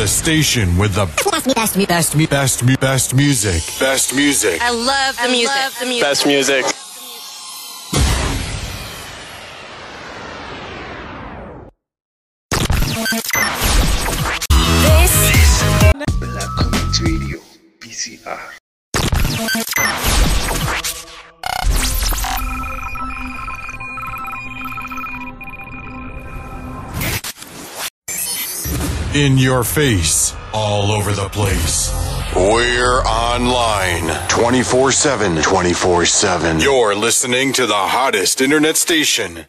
The station with the best, best, best, best, best, best music. Best music. I love the I music. Love the music. Best music. This is Black Comet Radio, BCR. in your face, all over the place. We're online 24 7. 24 7. You're listening to the hottest internet station.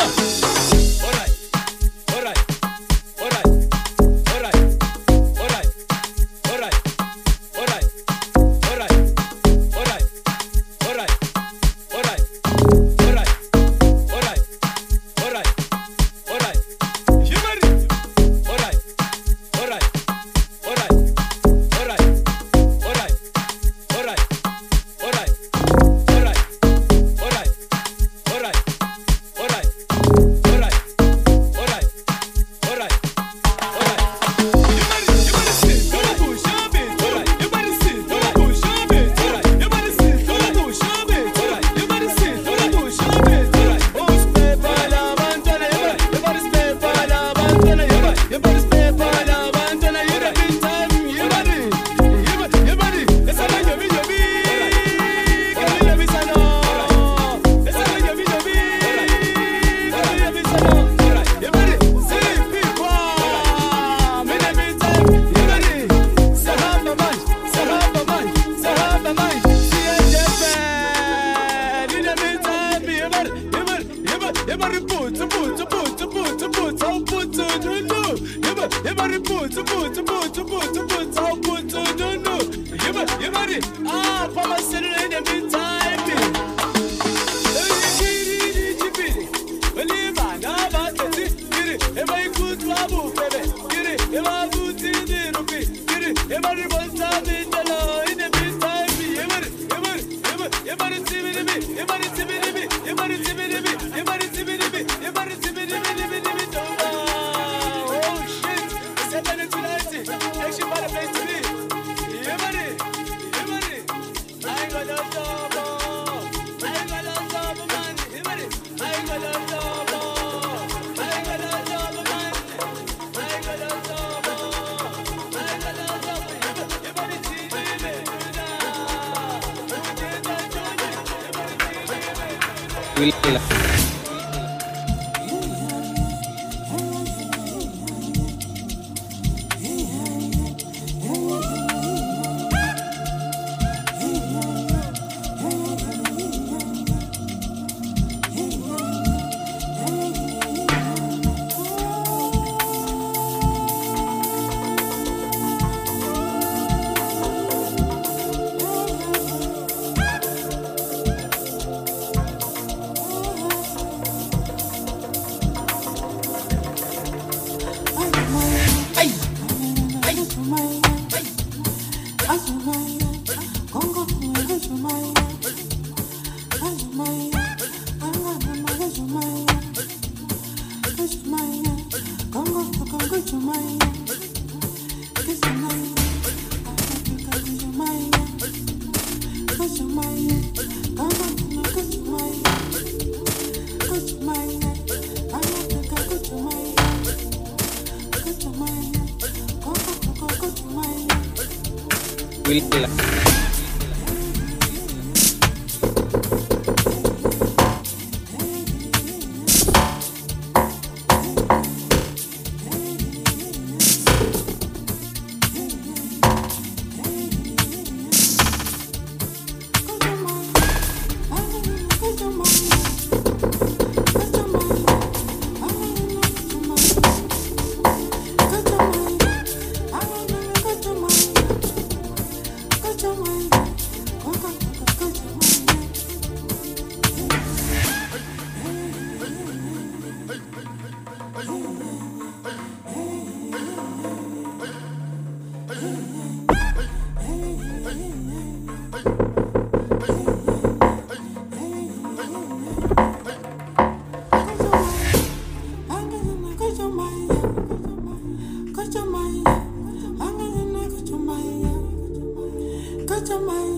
Go. Will Got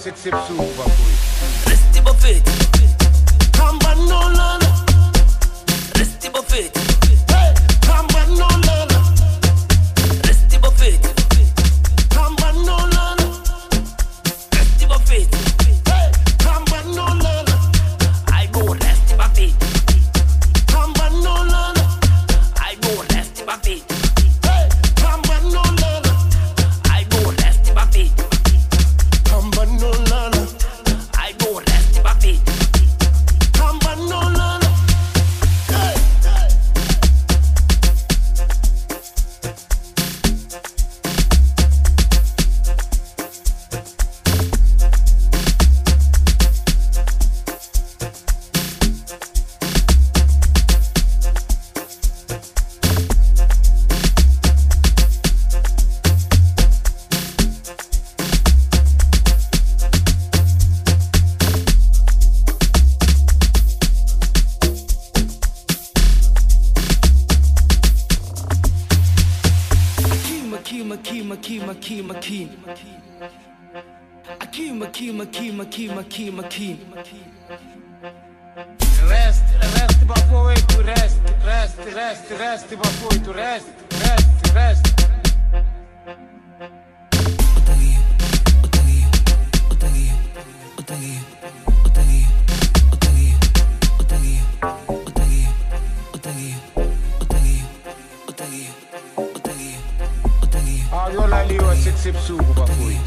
sip, sip soup, papoui. Resti bofete. Kamba no in my faith. aqui, uma aqui, uma aqui, uma aqui, uma aqui. Rest, rest, bafoi, tu rest, rest, rest, rest, bafoi, tu rest, rest, rest. Olha ali o sexy suco, bafoi.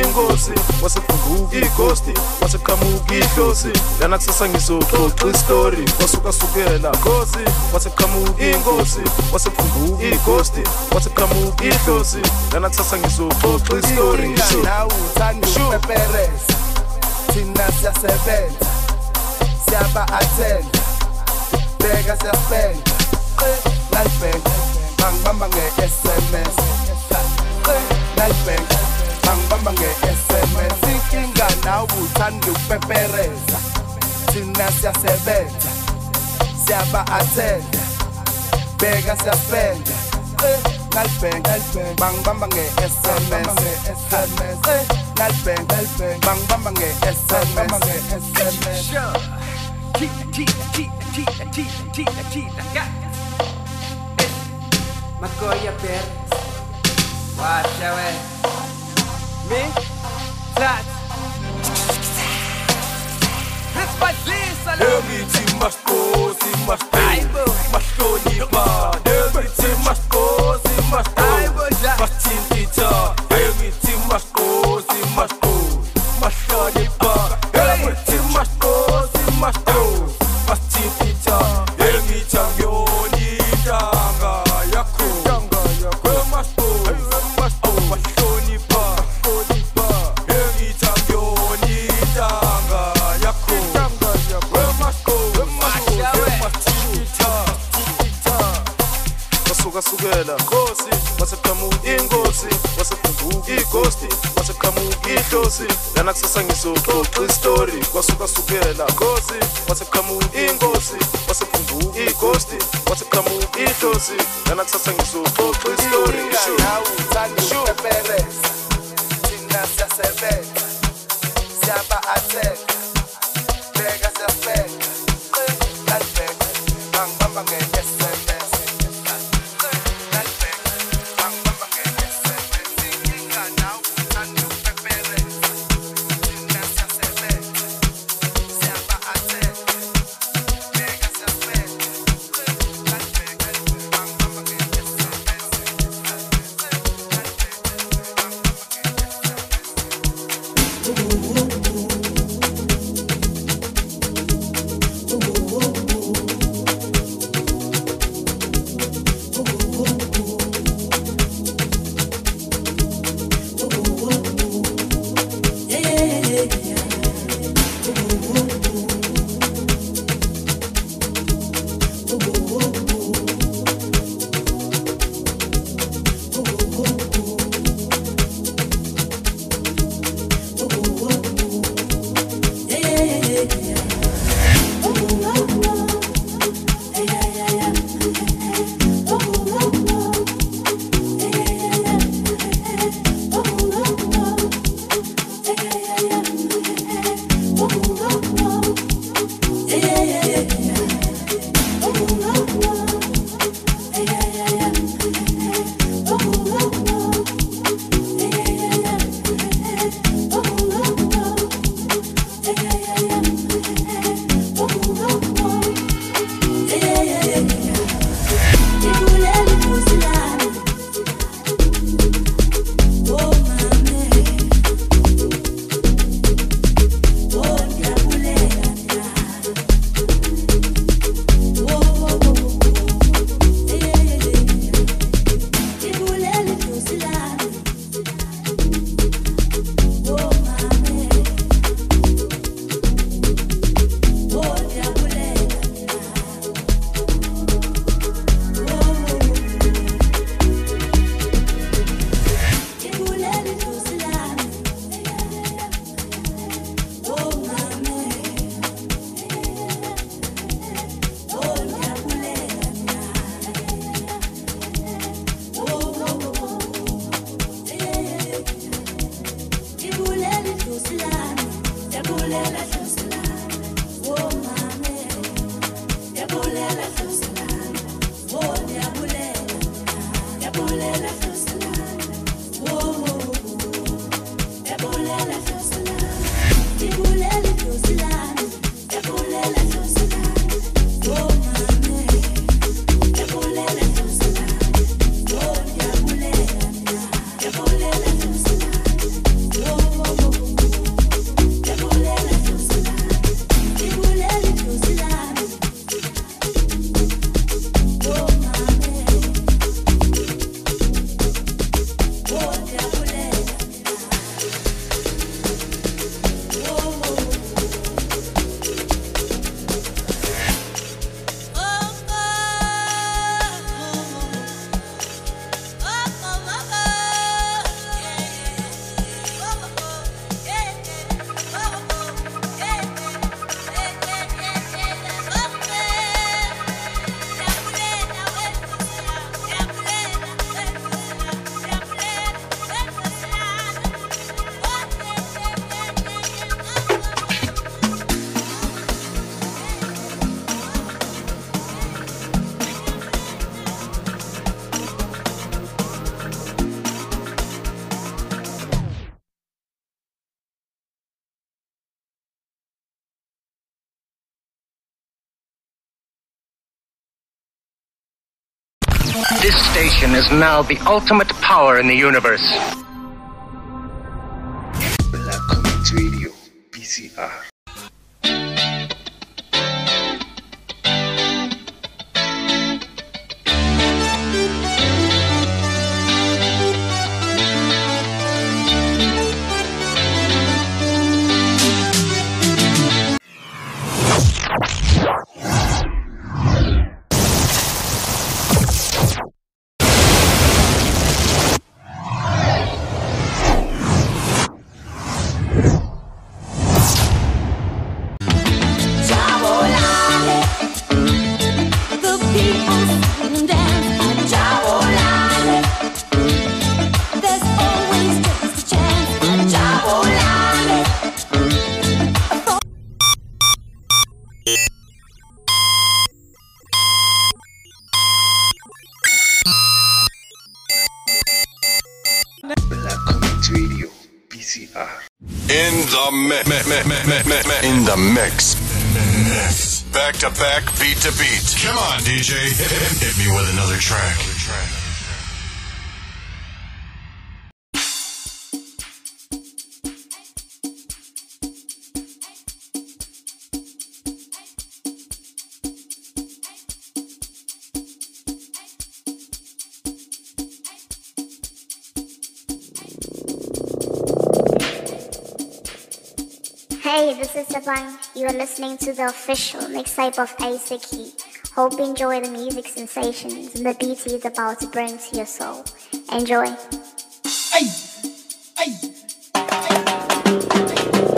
ingozi wasefunguka igosti waseqhamuka ihlosi lana ngizoxoxa istori wasukasukela gozi waseqhamuka ingozi wasefunguka igosti waseqhamuka ihlosi lana ngizoxoxa istori thina siyasebenza siyaba-athenda bheka siyapenda nalibhenga bangibamba nge-sms nalibhenga sibamba nge-sms inkinga uthanda ukupepereza thina siyasebenza siyaba-athenda bheka siyaspenda eh, nalibhenga bangibamba nge-sms nalibhenga bangibamba nge-sms Magoya Bears, watch out. Eh. Me Tat Despacito Ngithi masikosi masibheke mahlonipha ngithi masikosi masibheke kwasukela khosi wasekuqhamuka inkosi wasekunguka igosti wasekuqhamuka idlosi lana ngizoxoxa istori kwasukasukela. Khosi wasekuqhamuka inkosi wasekunguka igosti wasekuqhamuka idlosi lana ngizoxoxa istori shupepereza thina This station is now the ultimate power in the universe. Black Radio. DJ. Hit me with another track. Hey, this is Sabang. You are listening to the official mixtape of Aiseki. Hope you enjoy the music sensations and the beat he is about to bring to your soul. Enjoy. Hey, hey, hey,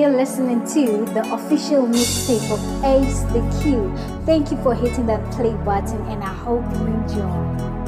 you're listening to the official mixtape of Ace the Q. Thank you for hitting that play button and I hope you enjoy.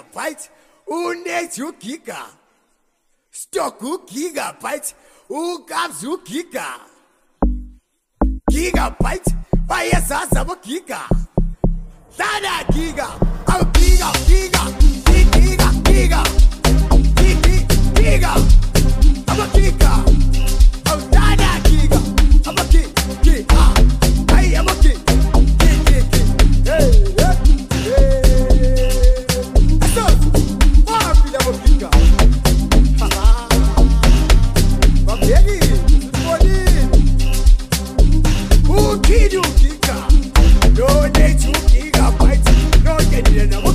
gigabyte unet ugiga stock ugigabyte ukabs ugiga gigabyte bayezaza bogiga hlala giga awugiga giga giga giga giga giga amagiga Yeah.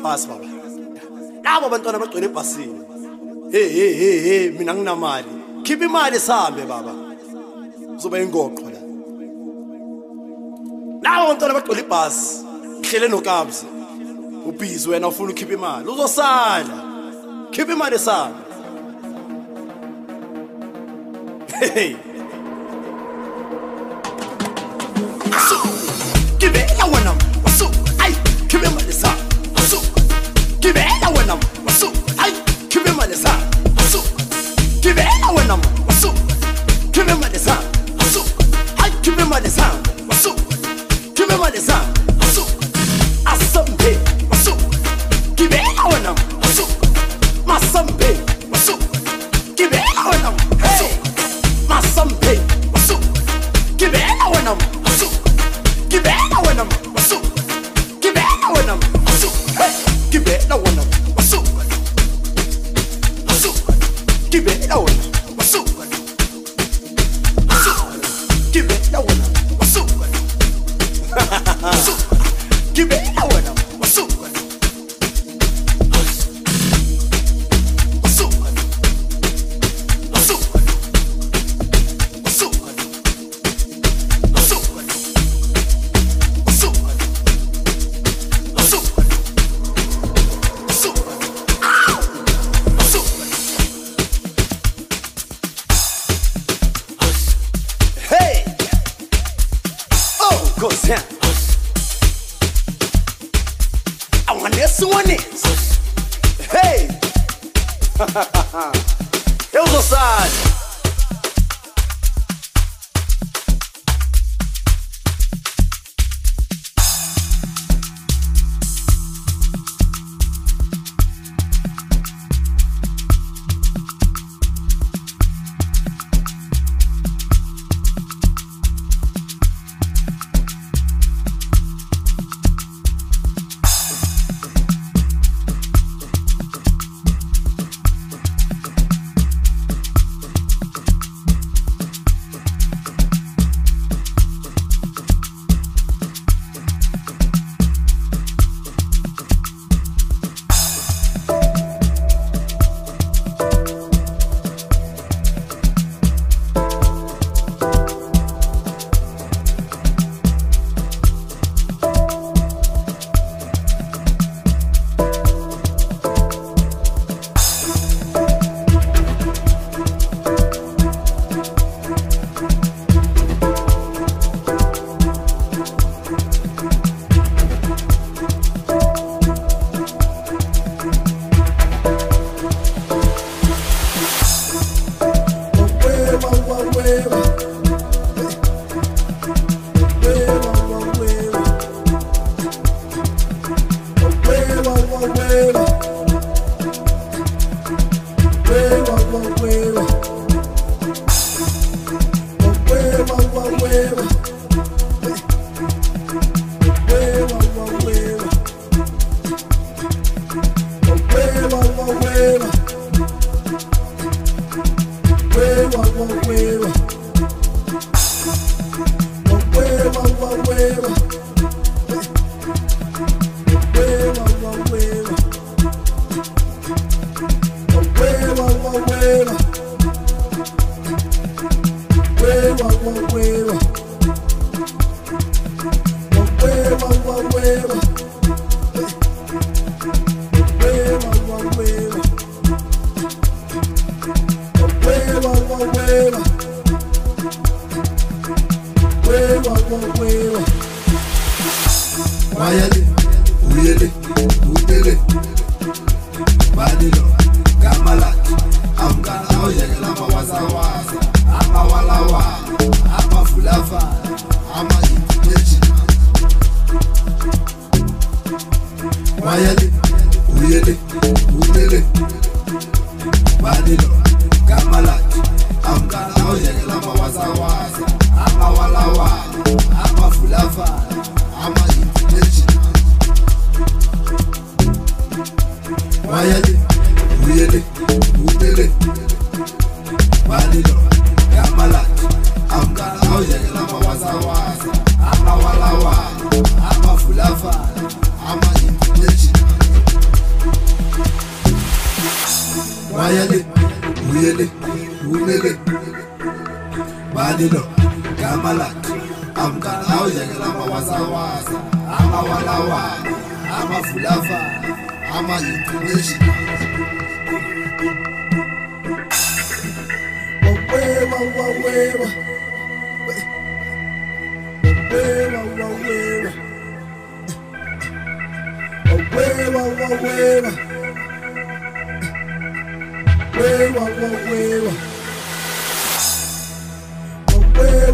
Ibhasi baba. Labo abantwana abagcwele ebhasini. Hey hey hey hey mina nginamali. Khipha imali sihambe baba. Uzoba ingoqo la. Labo abantwana abagcwele ibhasi. Hlele nokabza. Ubhizi wena ufuna ukhipha imali. Uzosala. Khipha imali sihambe. Hey. Gibela wena wasu ay khibe imali sa wasu Gibela wena wasu ay khibe imali sa wasu Gibela wena wasu khibe imali sa wasu ay khibe imali sa wasu khibe imali sa wasu Asambe wasu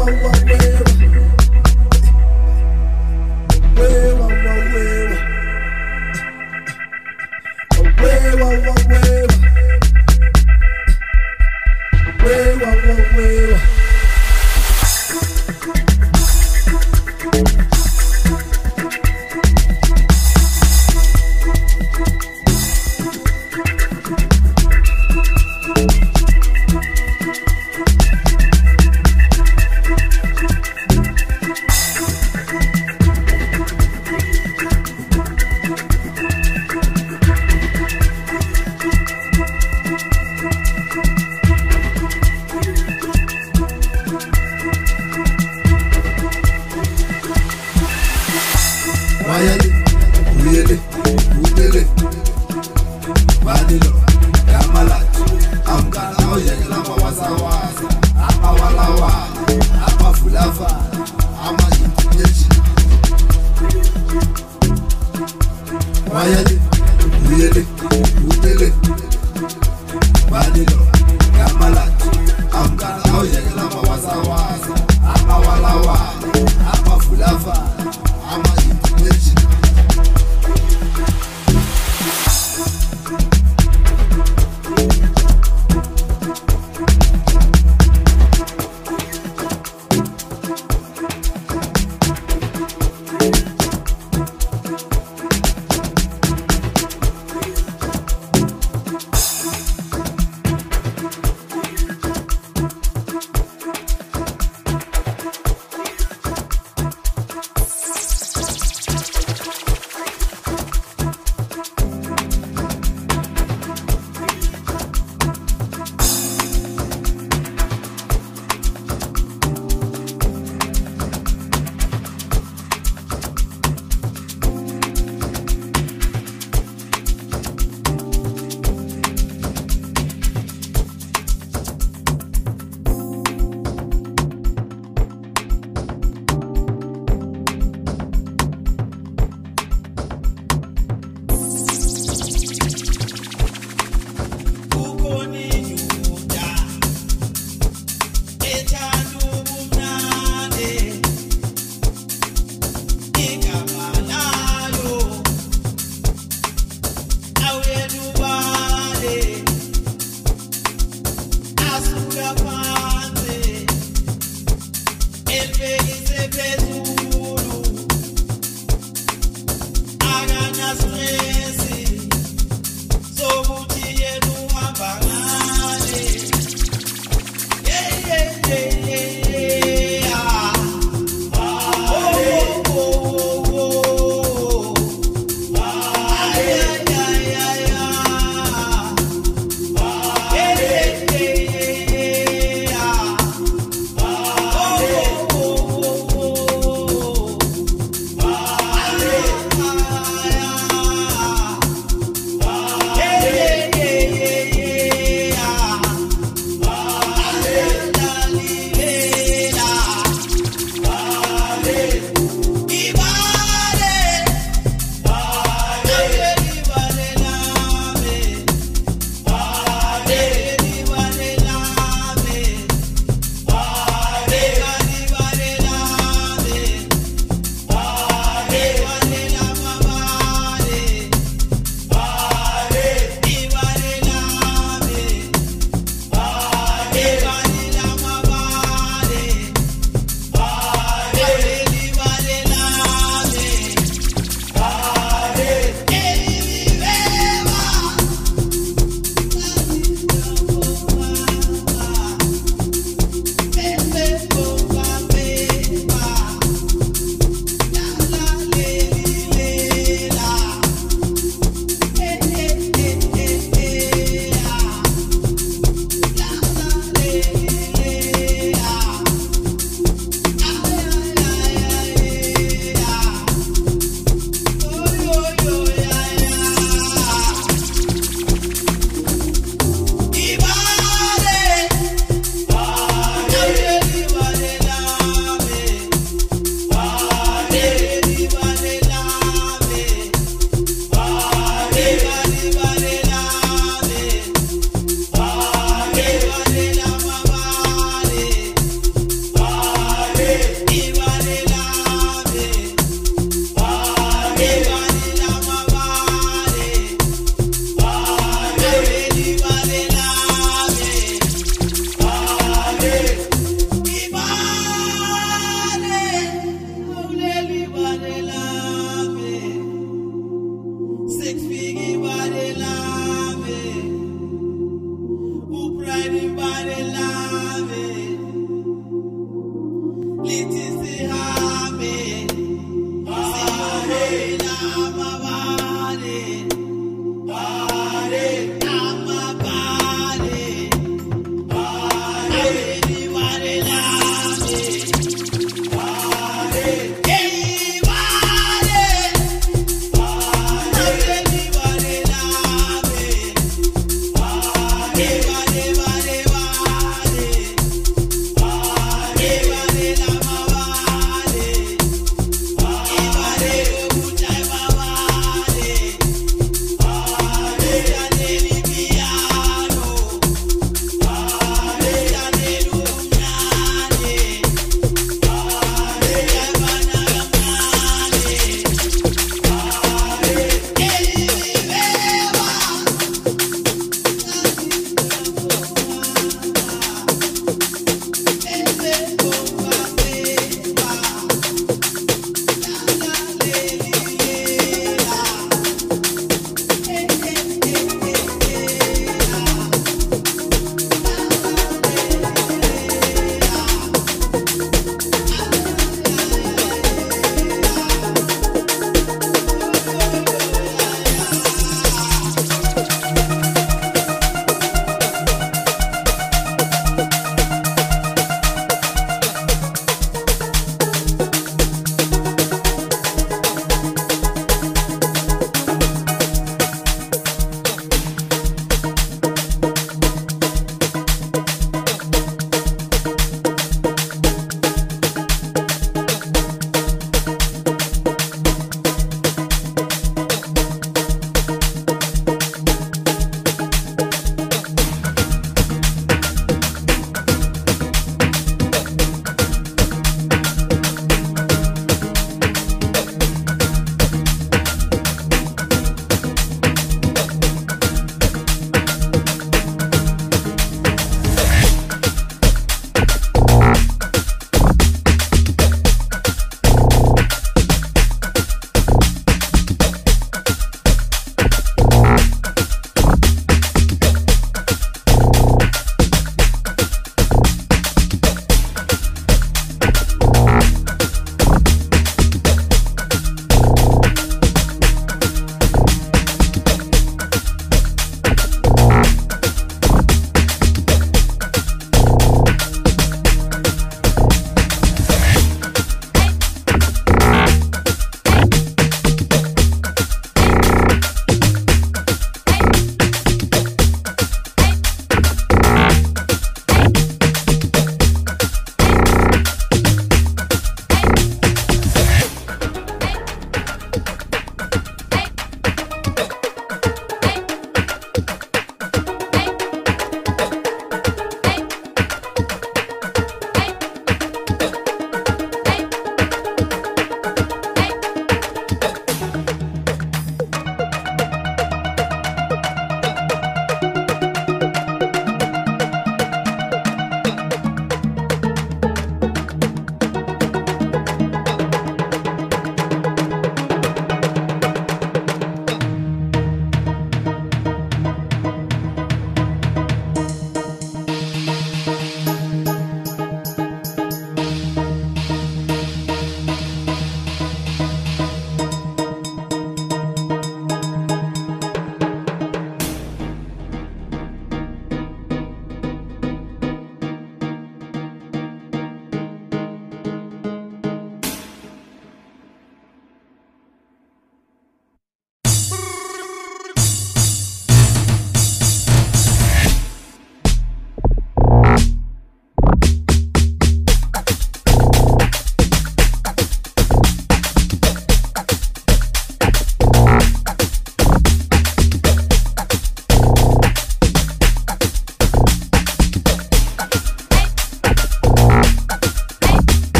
wawewa